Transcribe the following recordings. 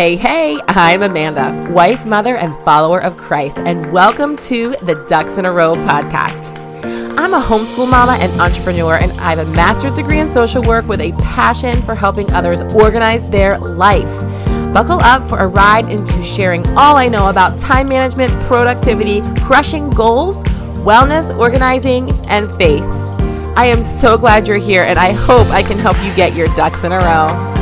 Hey, hey, I'm Amanda, wife, mother, and follower of Christ, and welcome to the Ducks in a Row podcast. I'm a homeschool mama and entrepreneur, and I have a master's degree in social work with a passion for helping others organize their life. Buckle up for a ride into sharing all I know about time management, productivity, crushing goals, wellness, organizing, and faith. I am so glad you're here, and I hope I can help you get your ducks in a row.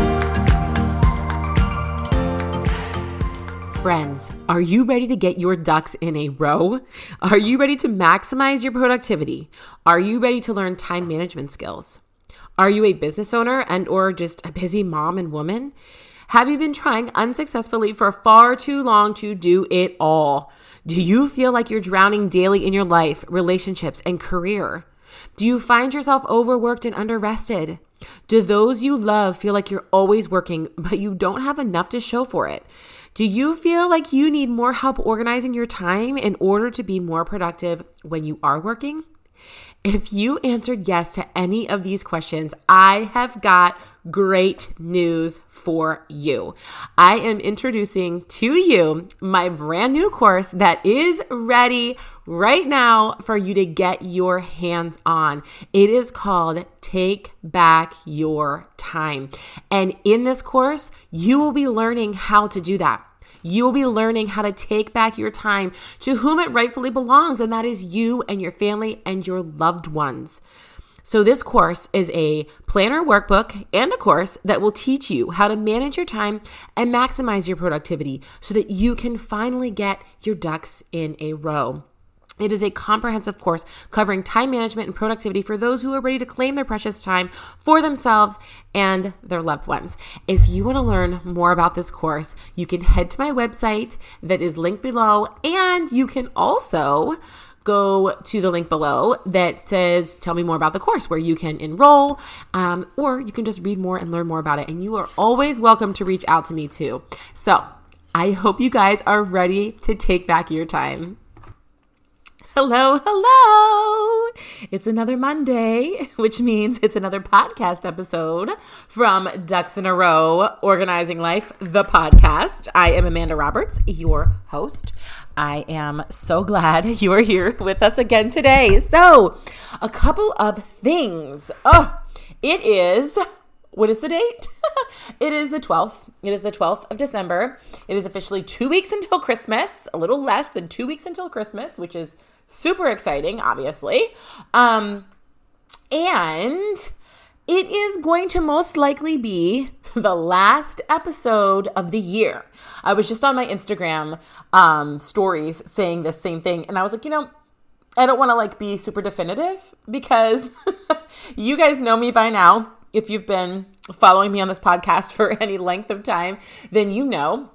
Friends, are you ready to get your ducks in a row? Are you ready to maximize your productivity? Are you ready to learn time management skills? Are you a business owner and or just a busy mom and woman? Have you been trying unsuccessfully for far too long to do it all? Do you feel like you're drowning daily in your life, relationships, and career? Do you find yourself overworked and underrested? Do those you love feel like you're always working, but you don't have enough to show for it? Do you feel like you need more help organizing your time in order to be more productive when you are working? If you answered yes to any of these questions, I have got great news for you. I am introducing to you my brand new course that is ready right now for you to get your hands on. It is called Take Back Your Time. And in this course, you will be learning how to do that. You will be learning how to take back your time to whom it rightfully belongs, and that is you and your family and your loved ones. So, this course is a planner workbook and a course that will teach you how to manage your time and maximize your productivity so that you can finally get your ducks in a row. It is a comprehensive course covering time management and productivity for those who are ready to claim their precious time for themselves and their loved ones. If you want to learn more about this course, you can head to my website that is linked below, and you can also go to the link below that says tell me more about the course where you can enroll um, or you can just read more and learn more about it and you are always welcome to reach out to me too so i hope you guys are ready to take back your time Hello, hello. It's another Monday, which means it's another podcast episode from Ducks in a Row Organizing Life, the podcast. I am Amanda Roberts, your host. I am so glad you are here with us again today. So, a couple of things. Oh, it is what is the date? it is the 12th. It is the 12th of December. It is officially two weeks until Christmas, a little less than two weeks until Christmas, which is super exciting, obviously. Um, and it is going to most likely be the last episode of the year. I was just on my Instagram um, stories saying the same thing, and I was like, you know, I don't want to like be super definitive because you guys know me by now. If you've been following me on this podcast for any length of time, then you know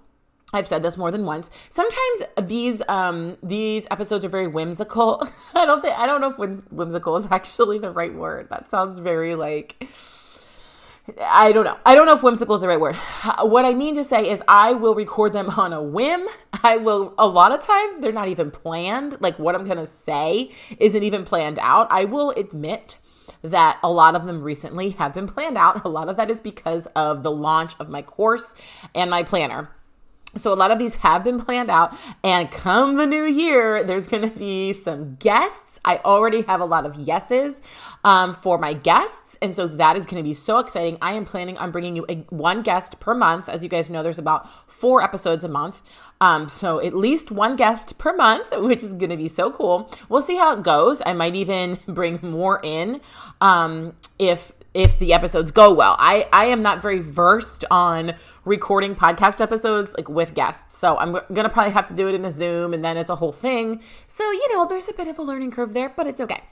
I've said this more than once. Sometimes these um these episodes are very whimsical. I don't think I don't know if whim- whimsical is actually the right word. That sounds very like I don't know. I don't know if whimsical is the right word. What I mean to say is I will record them on a whim. I will a lot of times they're not even planned. Like what I'm going to say isn't even planned out. I will admit that a lot of them recently have been planned out. A lot of that is because of the launch of my course and my planner. So a lot of these have been planned out and come the new year, there's to be some guests. I already have a lot of yeses um, for my guests. And so that is to be so exciting. I am planning on bringing you a, one guest per month. As you guys know, there's about four episodes a month. Um, so at least one guest per month, which is to be so cool. We'll see how it goes. I might even bring more in um, if if the episodes go well. I I am not very versed on recording podcast episodes like with guests. So I'm going to probably have to do it in a Zoom and then it's a whole thing. So, you know, there's a bit of a learning curve there, but it's okay.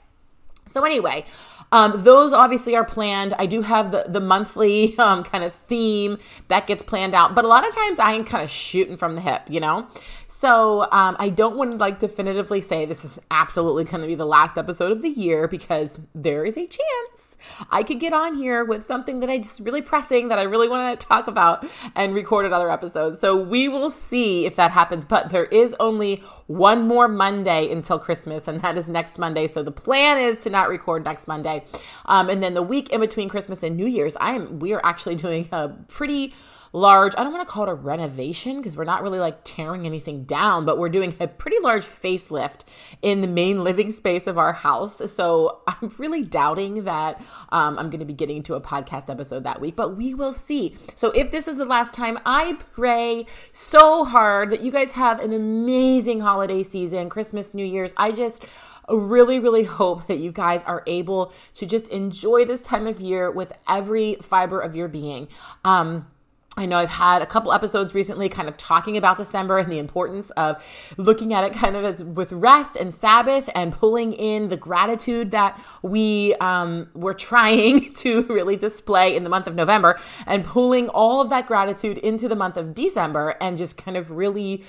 So anyway, um, those obviously are planned. I do have the the monthly um, kind of theme that gets planned out, but a lot of times I am kind of shooting from the hip, you know. So um, I don't want to like definitively say this is absolutely going to be the last episode of the year because there is a chance I could get on here with something that I just really pressing that I really want to talk about and record another episode. So we will see if that happens. But there is only one more Monday until Christmas, and that is next Monday. So the plan is to not record next Monday. Um, and then the week in between Christmas and New Year's, I am we are actually doing a pretty large, I don't want to call it a renovation because we're not really like tearing anything down, but we're doing a pretty large facelift in the main living space of our house. So I'm really doubting that um, I'm going to be getting into a podcast episode that week, but we will see. So if this is the last time, I pray so hard that you guys have an amazing holiday season, Christmas, New Year's. I just, really, really hope that you guys are able to just enjoy this time of year with every fiber of your being. Um, I know I've had a couple episodes recently kind of talking about December and the importance of looking at it kind of as with rest and Sabbath and pulling in the gratitude that we um, were trying to really display in the month of November and pulling all of that gratitude into the month of December and just kind of really,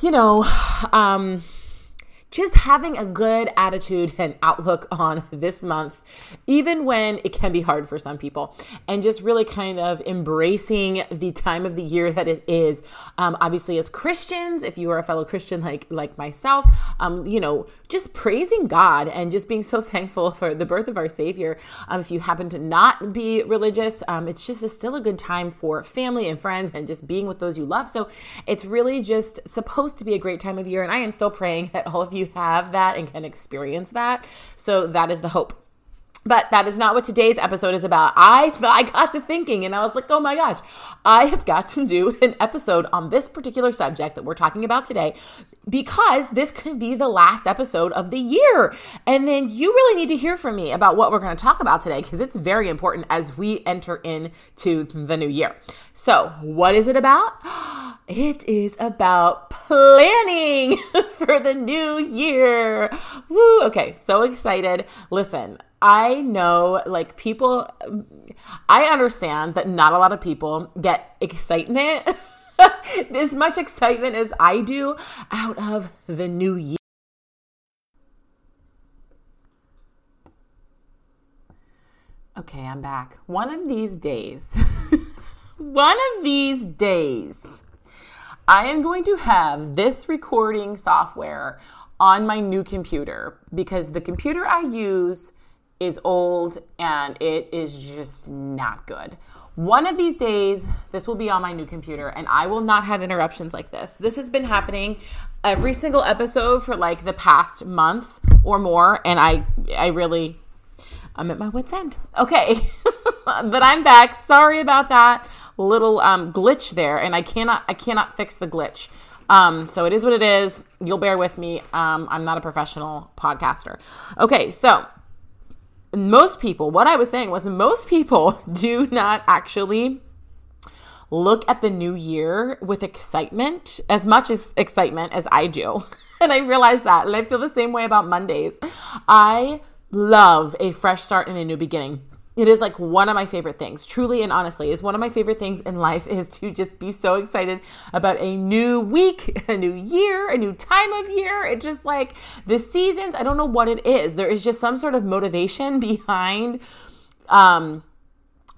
you know, um, just having a good attitude and outlook on this month, even when it can be hard for some people, and just really kind of embracing the time of the year that it is. Um, obviously, as Christians, if you are a fellow Christian like like myself, um, you know, just praising God and just being so thankful for the birth of our Savior. Um, if you happen to not be religious, um, it's just a, still a good time for family and friends and just being with those you love. So it's really just supposed to be a great time of year, and I am still praying that all of you you have that and can experience that. So that is the hope. But that is not what today's episode is about. I I got to thinking and I was like, "Oh my gosh, I have got to do an episode on this particular subject that we're talking about today because this could be the last episode of the year. And then you really need to hear from me about what we're going to talk about today because it's very important as we enter into the new year. So, what is it about? It is about planning for the new year. Woo! Okay, so excited. Listen, I know like people, I understand that not a lot of people get excitement, as much excitement as I do out of the new year. Okay, I'm back. One of these days, one of these days, I am going to have this recording software on my new computer because the computer I use is old and it is just not good. One of these days, this will be on my new computer and I will not have interruptions like this. This has been happening every single episode for like the past month or more and I I really I'm at my wits end. Okay. but I'm back. Sorry about that little um, glitch there, and I cannot I cannot fix the glitch. Um, so it is what it is. You'll bear with me. Um, I'm not a professional podcaster. Okay, so most people, what I was saying was most people do not actually look at the new year with excitement, as much as excitement as I do. and I realize that. And I feel the same way about Mondays. I love a fresh start and a new beginning it is like one of my favorite things. Truly and honestly is one of my favorite things in life is to just be so excited about a new week a new year a new time of year. It just like the seasons i don't know what it is. There is just some sort of motivation behind um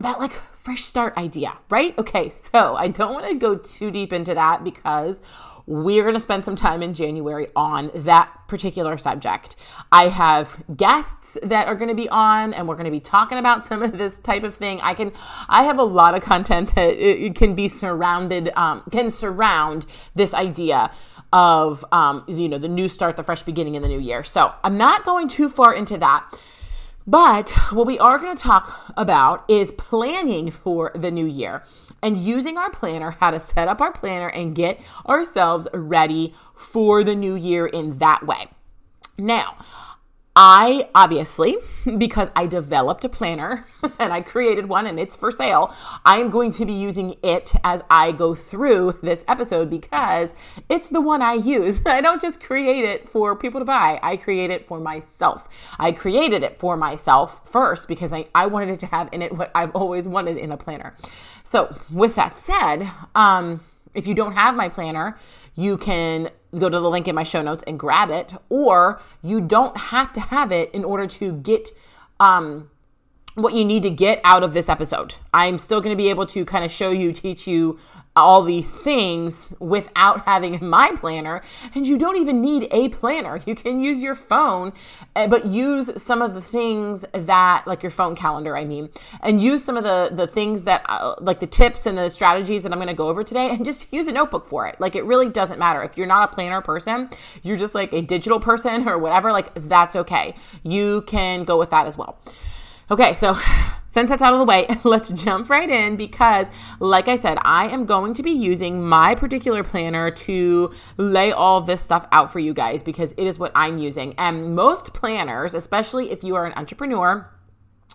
that like fresh start idea right? Okay so i don't want to go too deep into that because we're going to spend some time in January on that particular subject. I have guests that are going to be on and we're going to be talking about some of this type of thing. I can I have a lot of content that it can be surrounded um, can surround this idea of um, you know the new start, the fresh beginning in the new year. So I'm not going too far into that. But what we are going to talk about is planning for the new year and using our planner, how to set up our planner and get ourselves ready for the new year in that way. Now, I obviously, because I developed a planner and I created one and it's for sale, I am going to be using it as I go through this episode because it's the one I use. I don't just create it for people to buy, I create it for myself. I created it for myself first because I, I wanted it to have in it what I've always wanted in a planner. So, with that said, um, if you don't have my planner, you can go to the link in my show notes and grab it, or you don't have to have it in order to get um, what you need to get out of this episode. I'm still going to be able to kind of show you, teach you all these things without having my planner and you don't even need a planner. You can use your phone eh, but use some of the things that like your phone calendar i mean and use some of the the things that uh, like the tips and the strategies that i'm going to go over today and just use a notebook for it. Like it really doesn't matter. If you're not a planner person you're just like a digital person or whatever like that's okay. You can go with that as well. Okay, so since that's out of the way, let's jump right in because, like I said, I am going to be using my particular planner to lay all this stuff out for you guys because it is what I'm using. And most planners, especially if you are an entrepreneur,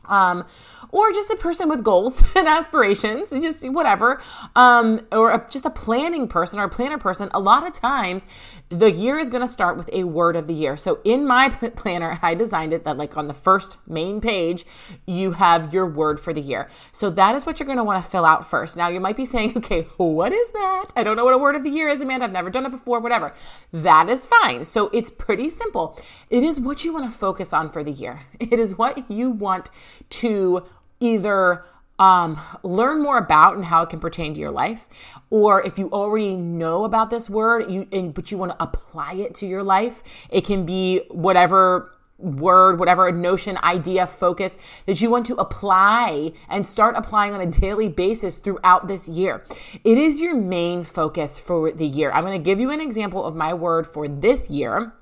um, or just a person with goals and aspirations, just whatever, um, or a, just a planning person or a planner person, a lot of times the year is going to start with a word of the year. So in my planner, I designed it that like on the first main page, you have your word for the year. So that is what you're going to want to fill out first. Now you might be saying, okay, what is that? I don't know what a word of the year is, Amanda. I've never done it before, whatever. That is fine. So it's pretty simple. It is what you want to focus on for the year. It is what you want to either um, learn more about and how it can pertain to your life, or if you already know about this word, you and, but you want to apply it to your life, it can be whatever word, whatever notion, idea, focus that you want to apply and start applying on a daily basis throughout this year. It is your main focus for the year. I'm going to give you an example of my word for this year,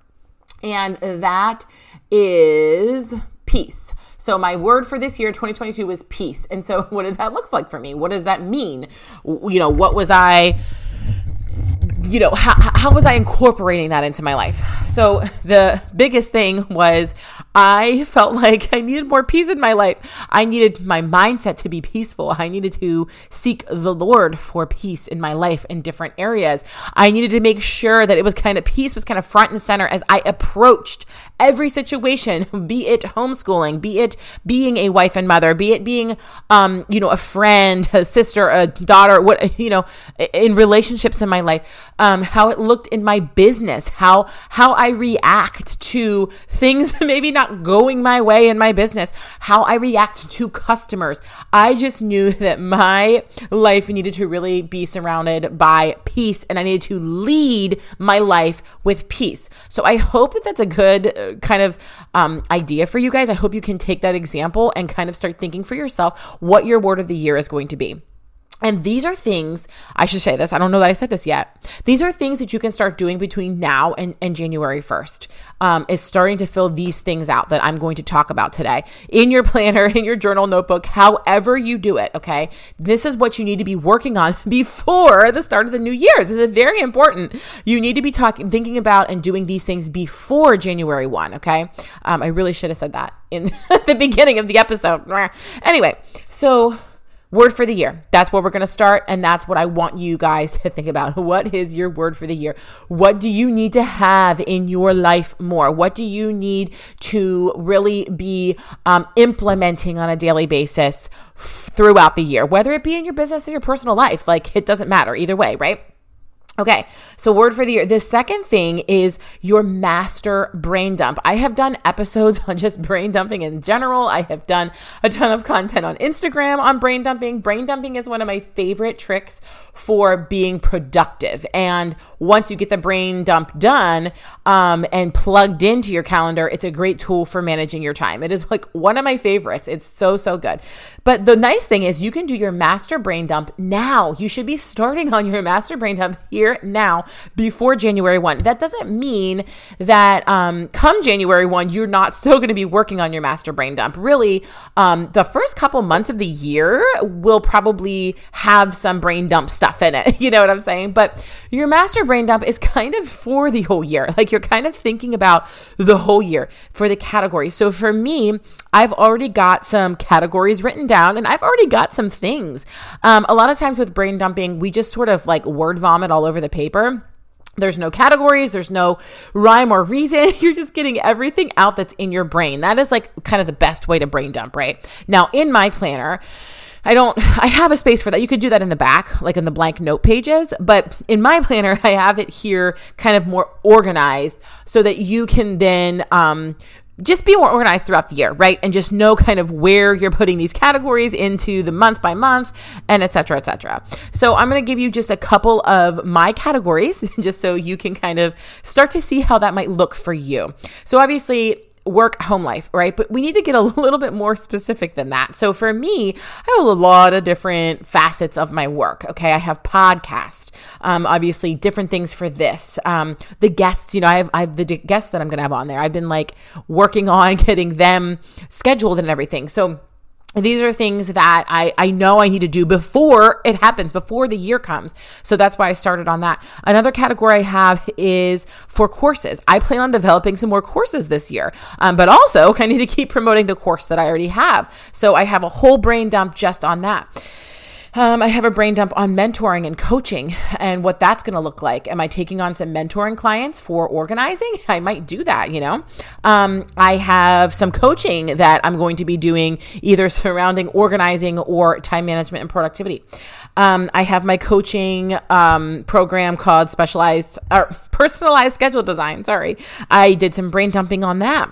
and that is peace. So my word for this year, 2022, was peace. And so, what did that look like for me? What does that mean? You know, what was I? you know, how, how was I incorporating that into my life? So the biggest thing was I felt like I needed more peace in my life. I needed my mindset to be peaceful. I needed to seek the Lord for peace in my life in different areas. I needed to make sure that it was kind of peace was kind of front and center as I approached every situation, be it homeschooling, be it being a wife and mother, be it being, um, you know, a friend, a sister, a daughter, what, you know, in relationships in my life um, how it looked in my business, how how I react to things maybe not going my way in my business, how I react to customers. I just knew that my life needed to really be surrounded by peace, and I needed to lead my life with peace. So I hope that that's a good uh, kind of um, idea for you guys. I hope you can take that example and kind of start thinking for yourself what your word of the year is going to be. And these are things, I should say this, I don't know that I said this yet. These are things that you can start doing between now and, and January 1st. Um, is starting to fill these things out that I'm going to talk about today in your planner, in your journal notebook, however you do it. Okay. This is what you need to be working on before the start of the new year. This is very important. You need to be talking, thinking about and doing these things before January 1. Okay. Um, I really should have said that in the beginning of the episode. Anyway, so Word for the year. That's where we're going to start. And that's what I want you guys to think about. What is your word for the year? What do you need to have in your life more? What do you need to really be um, implementing on a daily basis f- throughout the year? Whether it be in your business or your personal life, like it doesn't matter either way, right? Okay, so word for the year. The second thing is your master brain dump. I have done episodes on just brain dumping in general. I have done a ton of content on Instagram on brain dumping. Brain dumping is one of my favorite tricks for being productive. And once you get the brain dump done um, and plugged into your calendar, it's a great tool for managing your time. It is like one of my favorites. It's so, so good. But the nice thing is, you can do your master brain dump now. You should be starting on your master brain dump here now before January 1. That doesn't mean that um, come January 1, you're not still going to be working on your master brain dump. Really, um, the first couple months of the year will probably have some brain dump stuff in it. You know what I'm saying? But your master brain dump is kind of for the whole year. Like you're kind of thinking about the whole year for the categories. So for me, I've already got some categories written down and I've already got some things. Um, a lot of times with brain dumping, we just sort of like word vomit all over the paper. There's no categories, there's no rhyme or reason. You're just getting everything out that's in your brain. That is like kind of the best way to brain dump, right? Now, in my planner, I don't, I have a space for that. You could do that in the back, like in the blank note pages. But in my planner, I have it here kind of more organized so that you can then, um, just be more organized throughout the year, right? And just know kind of where you're putting these categories into the month by month and et cetera, et cetera. So I'm going to give you just a couple of my categories just so you can kind of start to see how that might look for you. So obviously, work home life, right? But we need to get a little bit more specific than that. So for me, I have a lot of different facets of my work. Okay. I have podcast, um, obviously different things for this. Um, the guests, you know, I have, I have the guests that I'm going to have on there. I've been like working on getting them scheduled and everything. So these are things that I, I know I need to do before it happens, before the year comes. So that's why I started on that. Another category I have is for courses. I plan on developing some more courses this year, um, but also I need to keep promoting the course that I already have. So I have a whole brain dump just on that. Um, I have a brain dump on mentoring and coaching and what that's going to look like. Am I taking on some mentoring clients for organizing? I might do that, you know. Um, I have some coaching that I'm going to be doing either surrounding organizing or time management and productivity. Um, I have my coaching um, program called Specialized or Personalized Schedule Design. Sorry, I did some brain dumping on that.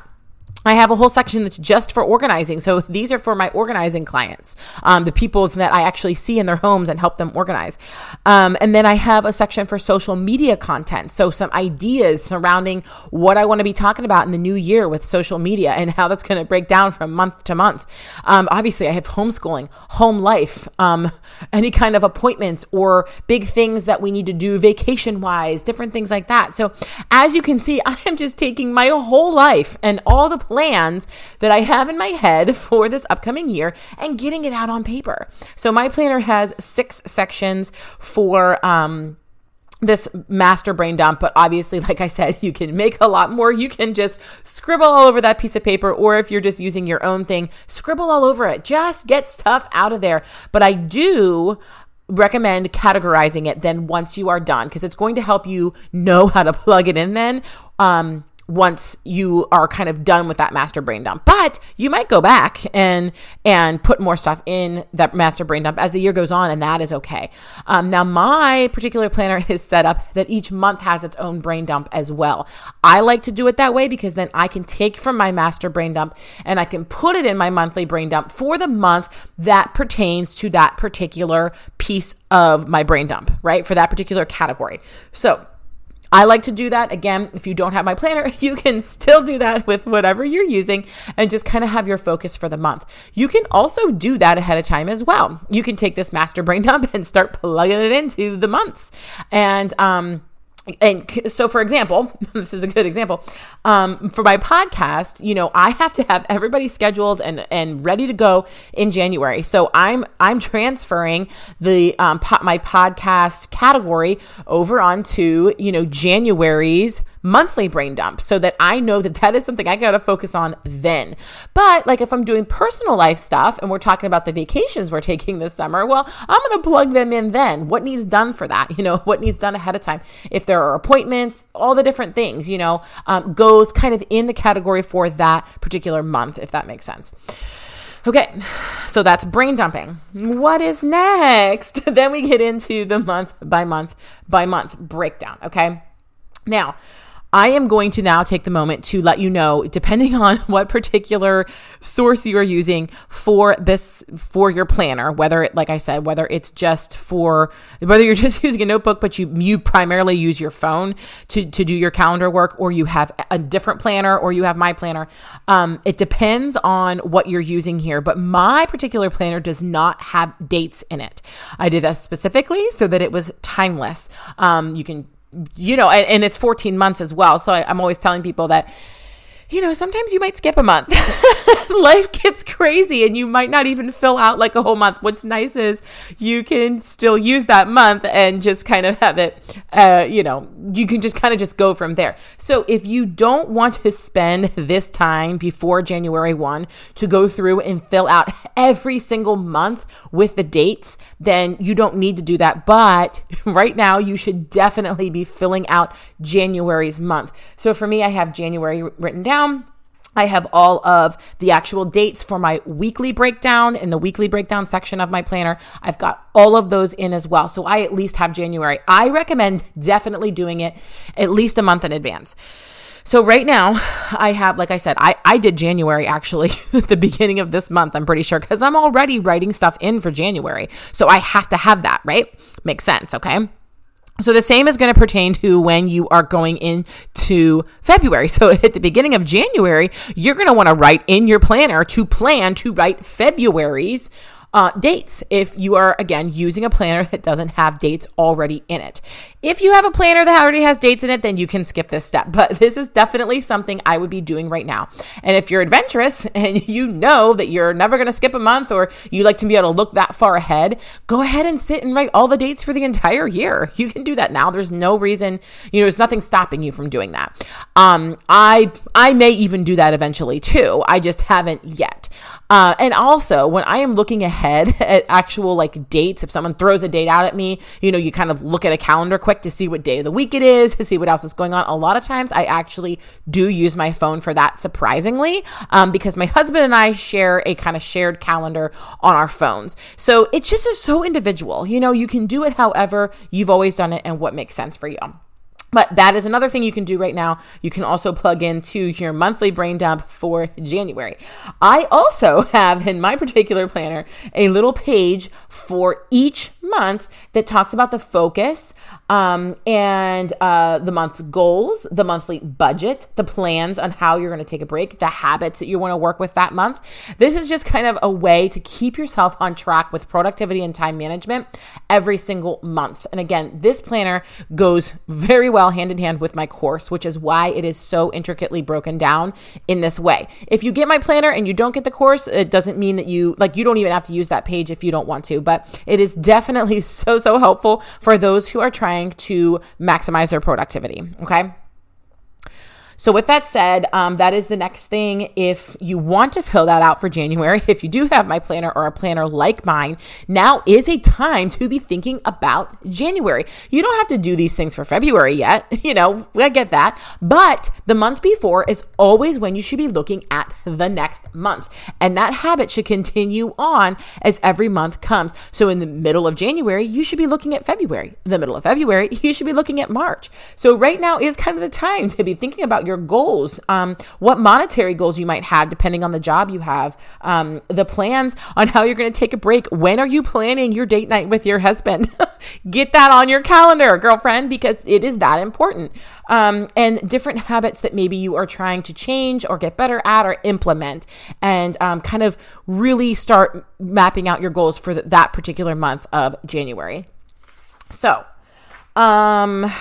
I have a whole section that's just for organizing. So these are for my organizing clients, um, the people that I actually see in their homes and help them organize. Um, and then I have a section for social media content. So some ideas surrounding what I want to be talking about in the new year with social media and how that's going to break down from month to month. Um, obviously, I have homeschooling, home life, um, any kind of appointments or big things that we need to do vacation wise, different things like that. So as you can see, I am just taking my whole life and all the plans that I have in my head for this upcoming year and getting it out on paper. So my planner has six sections for, um, this master brain dump, but obviously, like I said, you can make a lot more. You can just scribble all over that piece of paper, or if you're just using your own thing, scribble all over it. Just get stuff out of there. But I do recommend categorizing it then once you are done because it's going to help you know how to plug it in then. Um, once you are kind of done with that master brain dump. But you might go back and and put more stuff in that master brain dump as the year goes on, and that is okay. Um, now, my particular planner is set up that each month has its own brain dump as well. I like to do it that way because then I can take from my master brain dump and I can put it in my monthly brain dump for the month that pertains to that particular piece of my brain dump, right? For that particular category. So I like to do that. Again, if you don't have my planner, you can still do that with whatever you're using and just kind of have your focus for the month. You can also do that ahead of time as well. You can take this master brain dump and start plugging it into the months. And, um, and so for example this is a good example um, for my podcast you know i have to have everybody scheduled and and ready to go in january. So i'm i'm transferring the um, po- my podcast category over onto you know january's monthly brain dump so that I know that that is something I got to focus on then. But like if I'm doing personal life stuff and we're talking about the vacations we're taking this summer, well, I'm going to plug them in then. What needs done for that? You know, what needs done ahead of time? If there are appointments, all the different things, you know, um, goes kind of in the category for that particular month, if that makes sense. Okay, so that's brain dumping. What is next? then we get into the month by month by month breakdown. Okay, now I am going to now take the moment to let you know, depending on what particular source you are using for this, for your planner, whether it, like I said, whether it's just for, whether you're just using a notebook, but you, you primarily use your phone to, to do your calendar work, or you have a different planner, or you have my planner. Um, it depends on what you're using here, but my particular planner does not have dates in it. I did that specifically so that it was timeless. Um, you can you know, and, and, it's 14 months as well. So I, I'm always telling people that you know, sometimes you might skip a month. Life gets crazy and you might not even fill out like a whole month. What's nice is you can still use that month and just kind of have it, uh, you know, you can just kind of just go from there. So if you don't want to spend this time before January 1 to go through and fill out every single month with the dates, then you don't need to do that. But right now, you should definitely be filling out January's month. So for me, I have January written down. I have all of the actual dates for my weekly breakdown in the weekly breakdown section of my planner. I've got all of those in as well. So I at least have January. I recommend definitely doing it at least a month in advance. So right now, I have, like I said, I, I did January actually at the beginning of this month, I'm pretty sure, because I'm already writing stuff in for January. So I have to have that, right? Makes sense, okay? So the same is going to pertain to when you are going into February. So at the beginning of January, you're going to want to write in your planner to plan to write February's uh, dates if you are, again, using a planner that doesn't have dates already in it. If you have a planner that already has dates in it, then you can skip this step. But this is definitely something I would be doing right now. And if you're adventurous and you know that you're never going to skip a month or you like to be able to look that far ahead, go ahead and sit and write all the dates for the entire year. You can do that now. There's no reason, you know, there's nothing stopping you from doing that. Um, I I may even do that eventually too. I just haven't yet. Uh, and also, when I am looking ahead at actual like dates, if someone throws a date out at me, you know, you kind of look at a calendar quick to see what day of the week it is, to see what else is going on. A lot of times, I actually do use my phone for that, surprisingly, um, because my husband and I share a kind of shared calendar on our phones. So it's just so individual. You know, you can do it however you've always done it and what makes sense for you. But that is another thing you can do right now. You can also plug into your monthly brain dump for January. I also have in my particular planner a little page for each month that talks about the focus um, and uh, the month's goals, the monthly budget, the plans on how you're going to take a break, the habits that you want to work with that month. This is just kind of a way to keep yourself on track with productivity and time management every single month. And again, this planner goes very well hand in hand with my course, which is why it is so intricately broken down in this way. If you get my planner and you don't get the course, it doesn't mean that you like you don't even have to use that page if you don't want to, but it is definitely so so helpful for those who are trying to maximize their productivity, okay? So, with that said, um, that is the next thing. If you want to fill that out for January, if you do have my planner or a planner like mine, now is a time to be thinking about January. You don't have to do these things for February yet. You know, I get that. But the month before is always when you should be looking at the next month. And that habit should continue on as every month comes. So, in the middle of January, you should be looking at February. The middle of February, you should be looking at March. So, right now is kind of the time to be thinking about your goals, um, what monetary goals you might have, depending on the job you have, um, the plans on how you're going to take a break. When are you planning your date night with your husband? Get that on your calendar, girlfriend, because it is that important. Um, and different habits that maybe you are trying to change or get better at or implement, and um, kind of really start mapping out your goals for th- that particular month of January. So, um,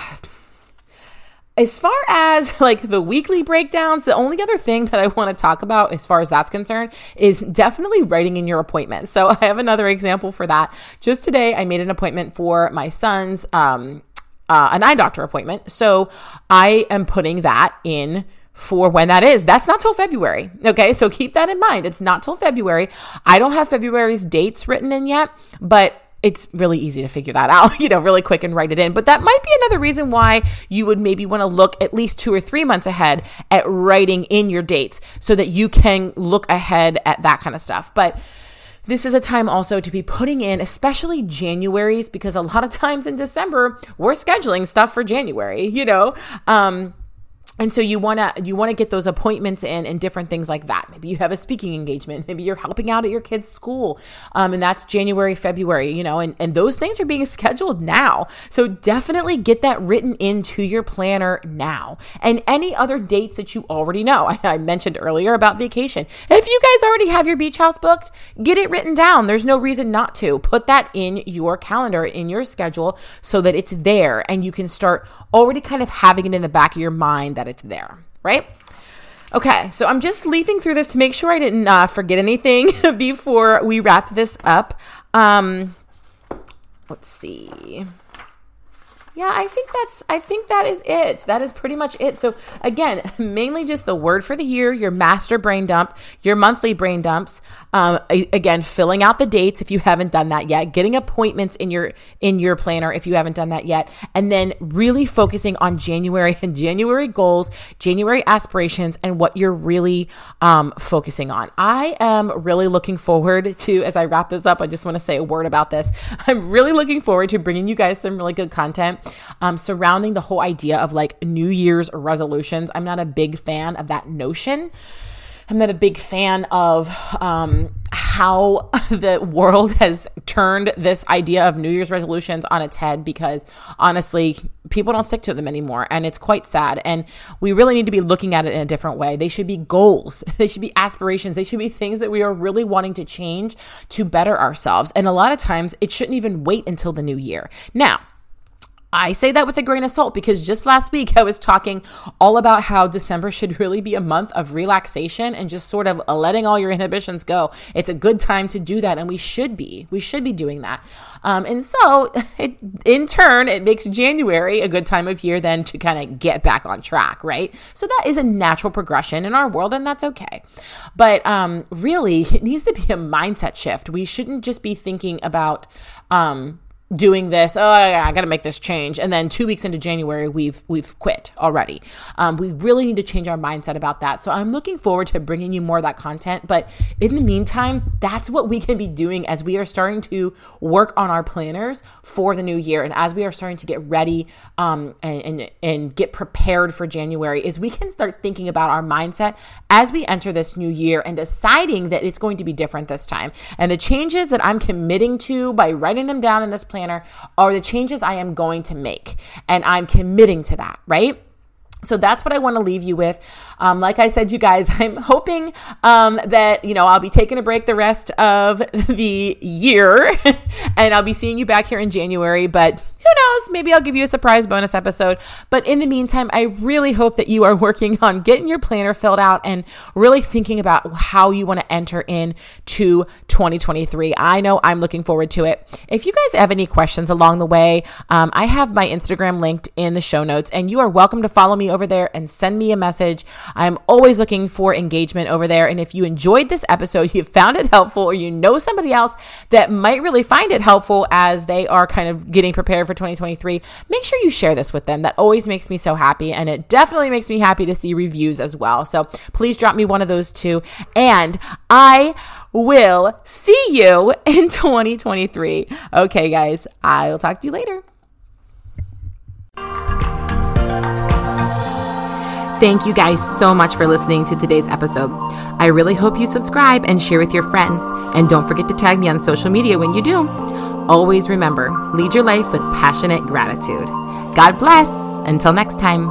as far as like the weekly breakdowns, the only other thing that I want to talk about as far as that's concerned is definitely writing in your appointment. So I have another example for that. Just today, I made an appointment for my son's um, uh, an eye doctor appointment. So I am putting that in for when that is. That's not till February. Okay. So keep that in mind. It's not till February. I don't have February's dates written in yet, but it's really easy to figure that out, you know, really quick and write it in. But that might be another reason why you would maybe want to look at least two or three months ahead at writing in your dates so that you can look ahead at that kind of stuff. But this is a time also to be putting in, especially January's, because a lot of times in December, we're scheduling stuff for January, you know? Um, and so you want to you want to get those appointments in and different things like that. Maybe you have a speaking engagement. Maybe you're helping out at your kid's school. Um, and that's january february you know and, and those things are being scheduled now. So definitely get that written into your planner now. And any other dates that you already know I, I mentioned earlier about vacation. If you guys already have your beach house booked get it written down. There's no reason not to. Put that in your calendar in your schedule so that it's there and you can start already kind of having it in the back of your mind that it's there, right? Okay, so I'm just leafing through this to make sure I didn't uh, forget anything before we wrap this up. Um, let's see yeah, I think that's I think that is it. That is pretty much it. So again, mainly just the word for the year, your master brain dump, your monthly brain dumps. Um, again, filling out the dates if you haven't done that yet, getting appointments in your in your planner if you haven't done that yet, and then really focusing on January and January goals, January aspirations, and what you're really um, focusing on. I am really looking forward to as I wrap this up. I just want to say a word about this. I'm really looking forward to bringing you guys some really good content um, surrounding the whole idea of like New Year's resolutions. I'm not a big fan of that notion. I'm not a big fan of um, how the world has turned this idea of New Year's resolutions on its head because honestly, people don't stick to them anymore. And it's quite sad. And we really need to be looking at it in a different way. They should be goals, they should be aspirations, they should be things that we are really wanting to change to better ourselves. And a lot of times, it shouldn't even wait until the new year. Now, I say that with a grain of salt because just last week I was talking all about how December should really be a month of relaxation and just sort of letting all your inhibitions go. It's a good time to do that, and we should be. We should be doing that. Um, and so, it, in turn, it makes January a good time of year then to kind of get back on track, right? So that is a natural progression in our world, and that's okay. But um, really, it needs to be a mindset shift. We shouldn't just be thinking about um, doing this. Oh, I got to make this change. And then two weeks into January, we've we've quit already. Um, we really need to change our mindset about that. So I'm looking forward to bringing you more of that content. But in the meantime, that's what we can be doing as we are starting to work on our planners for the new year, and as we are starting to get ready um, and, and and get prepared for January, is we can start thinking about our mindset as we enter this new year and deciding that it's going to be different this time. And the changes that I'm committing to by writing them down in this planner are the changes I am going to make. And I'm committing to that, right? So that's what I want to leave you with. Um, like I said, you guys, I'm hoping um, that, you know, I'll be taking a break the rest of the year and I'll be seeing you back here in January. But who knows? Maybe I'll give you a surprise bonus episode. But in the meantime, I really hope that you are working on getting your planner filled out and really thinking about how you want to enter into 2023. I know I'm looking forward to it. If you guys have any questions along the way, um, I have my Instagram linked in the show notes, and you are welcome to follow me over there and send me a message. I'm always looking for engagement over there. And if you enjoyed this episode, you found it helpful, or you know somebody else that might really find it helpful as they are kind of getting prepared for 2023, make sure you share this with them. That always makes me so happy. And it definitely makes me happy to see reviews as well. So please drop me one of those too. And I will see you in 2023. Okay, guys, I'll talk to you later. Thank you guys so much for listening to today's episode. I really hope you subscribe and share with your friends. And don't forget to tag me on social media when you do. Always remember lead your life with passionate gratitude. God bless. Until next time.